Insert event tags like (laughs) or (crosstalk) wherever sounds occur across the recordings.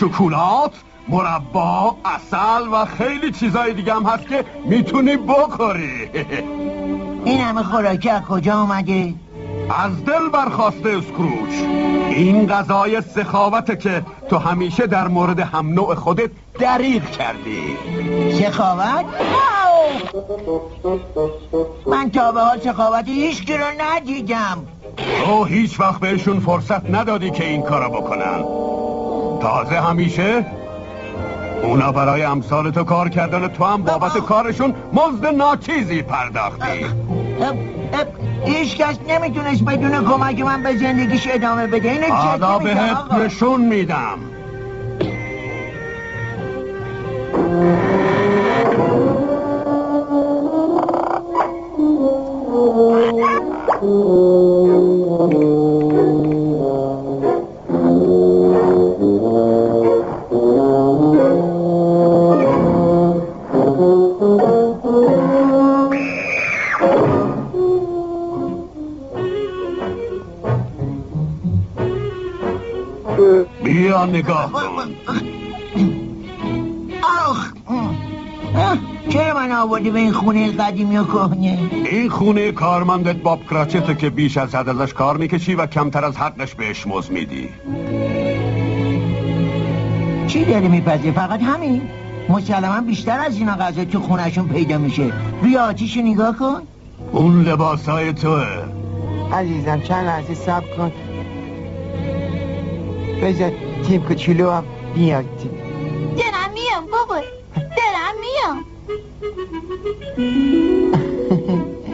شکلات مربا اصل و خیلی چیزای دیگه هم هست که می‌تونی بخوری این همه خوراکی از کجا آمده؟ از دل برخواسته اسکروچ. این غذای سخاوته که تو همیشه در مورد هم نوع خودت دریغ کردی. سخاوت؟ من تا به حال سخاوت هیچ رو ندیدم. تو هیچ وقت بهشون فرصت ندادی که این کارو بکنن. تازه همیشه؟ اونا برای امثال تو کار کردن تو هم بابت کارشون مزد ناچیزی پرداختی هیچ کس نمی‌تونست بدون کمک من به زندگیش ادامه بده. اینو حالا بهت نشون میدم. بیا نگاه آخ. چرا من آوردی به این خونه قدیمی و کهنه؟ این خونه کارمندت باب کراچته که بیش از حد ازش کار می‌کشی و کمتر از حقش بهش مز میدی. چی داری میپذی فقط همین؟ مسلما بیشتر از اینا غذا تو خونشون پیدا میشه. روی آتیشو نگاه کن. اون لباسای توه. عزیزم چند لحظه سب کن. بذار تیم کوچولو هم بیاد. دلم میام بابا. دلم میام. (laughs)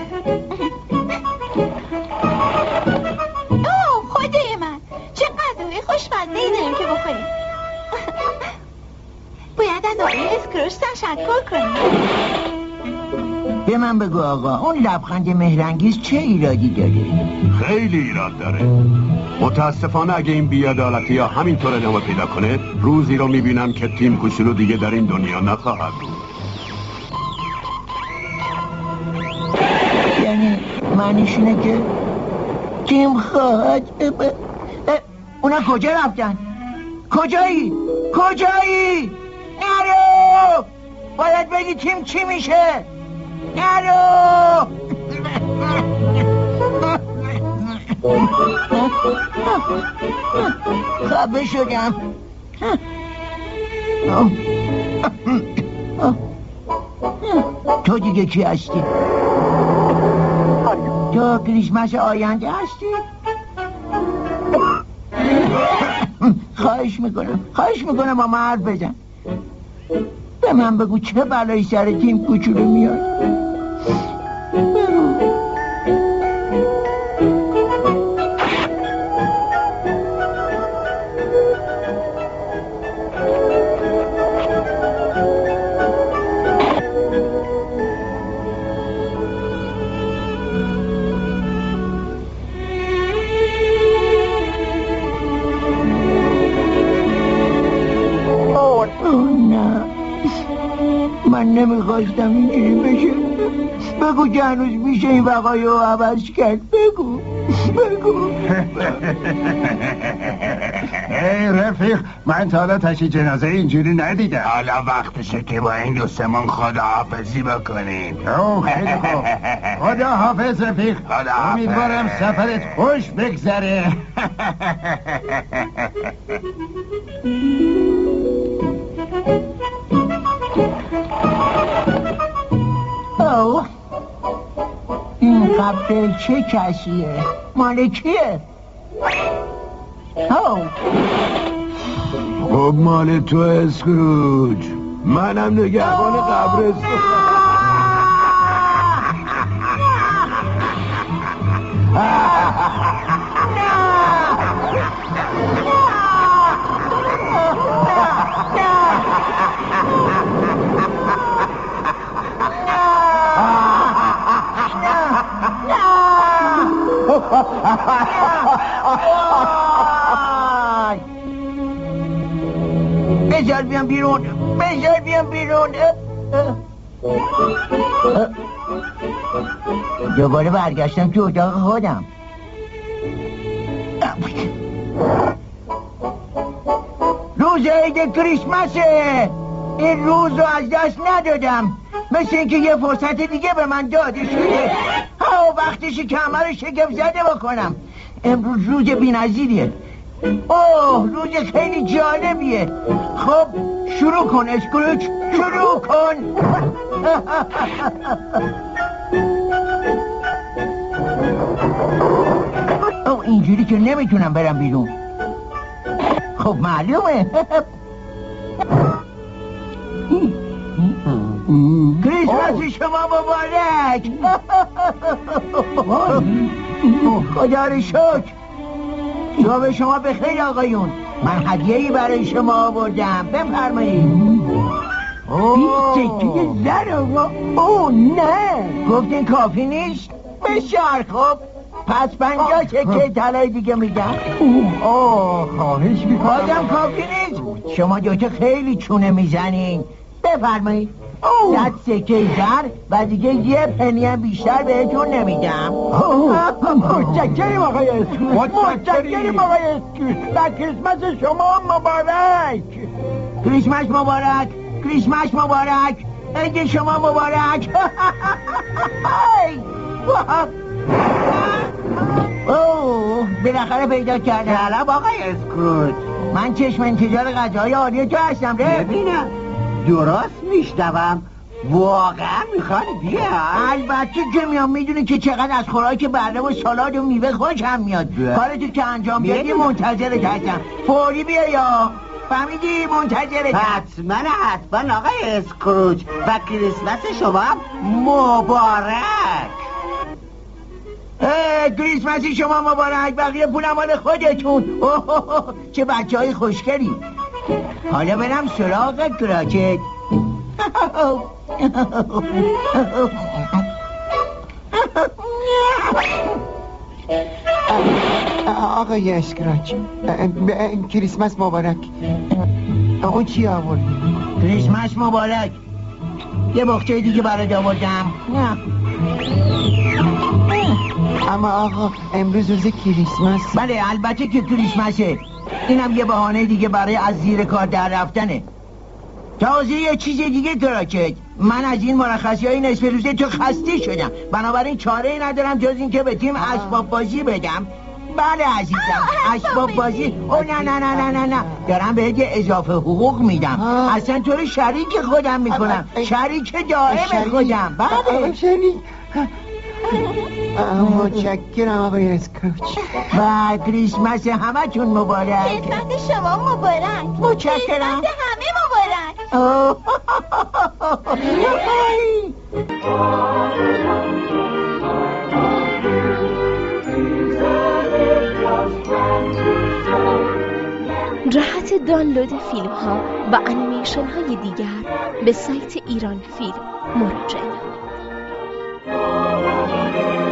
من بگو آقا. اون لبخند مهرنگیز چه ایرادی داره؟ خیلی ایراد داره. متاسفانه اگه این بیادالتی یا همینطور ادامه پیدا کنه روزی رو می‌بینم که تیم کوچولو دیگه در این دنیا نخواهد بود. یعنی معنیشونه که تیم خواهد اونا کجا رفتن؟ کجایی؟ کجایی؟ نرو! باید بگی تیم چی میشه؟ نرو خبه شدم تو دیگه کی هستی؟ تو کریسمس آینده هستی؟ خواهش می‌کنم خواهش می‌کنم با من حرف بزن به من بگو چه بلایی سر تیم کوچولو میاد. من نمی‌خواستم اینجوری بشه. بگو که هنوز میشه این وقایع رو عوض کرد. بگو. بگو. ای رفیق من تا حالا تشی جنازه اینجوری ندیدم. حالا وقتشه که با این دوستمون خداحافظی بکنیم. خیلی خوب. خدا حافظ رفیق. خداحافظ. امیدوارم سفرت خوش بگذره. (laughs) قبل چه کسیه مال کیه؟ خب مال تو اسکروج منم نگهبان قبرستان. بیرون بذار بیام بیرون. دوباره برگشتم تو اتاق خودم روز عید کریسمسه این روز رو از دست ندادم مثل اینکه یه فرصت دیگه به من داده شده ها همه رو شگفت زده بکنم امروز روز بی‌نظیریه اوه روز خیلی جالبیه. خب شروع کن اسکروچ شروع کن. او اینجوری که نمی‌تونم برم بیرون. خب معلومه. کریسمس شما مبارک. خدا رو شکر. صبح شما بخیر آقایون. من هدیه ای برای شما آوردم. بفرمایید. سکه زر او نه. گفتین کافی نیست؟ بسیار خوب. پس پنجاه چکه طلای دیگه میدم اوه. خواهش بازم کافی نیست. شما دوتا خیلی چونه می‌زنین. بفرمایید. صد سکه زر و دیگه یه پنی هم بیشتر بهتون نمیدم متشکرم آقای اسکوت. متشکرم آقای اسکوت. و کریسمس شما مبارک. کریسمس مبارک. کریسمس مبارک. عید شما مبارک. اوه بالاخره پیدا کردم. سلام آقای اسکروت من چشم انتظار غذای عالی تو هستم ببینم. درست میشنوم. واقعا می‌خوان بیا البته که میام می‌دونی که چقدر از خوراک بره و سالاد و میوه خوشم میاد. بله. کارتو که انجام بدی. منتظرت هستم. فوری بیا یا. فهمیدی؟ منتظرت. حتما حتما آقای اسکروچ و کریسمس شما هم مبارک. اه، کریسمس شما مبارک. بقیه پولم مال خودتون. اوه، چه بچه های خوشگلی. حالا برم سراغ کراکت آقای اسکراچ کریسمس مبارک. اون چی آوردی؟ کریسمس مبارک. یه بخچه دیگه برات آوردم. نه. اما آقا امروز روز کریسمس. بله البته که کریسمسه. اینم یه بهانه دیگه برای از زیر کار در رفتنه. تازه یه چیز دیگه کراکت من از این مرخصی های نصف روزه تو خسته شدم. بنابراین چاره ای ندارم جز اینکه به تیم اسباب بازی بدم. بله عزیزم اسباب بازی. او نه نه نه نه نه نه. دارم بهت یه اضافه حقوق میدم. اصلا تو رو شریک خودم می‌کنم. شریک دائم. خودم. بله. شریک. متشکرم آقای اسکراچ و کریسمس همتون مبارک کریسمس شما مبارک متشکرم. همه مبارک. جهت دانلود فیلم ها و انیمیشن های دیگر به سایت ایران فیلم مراجعه نمایید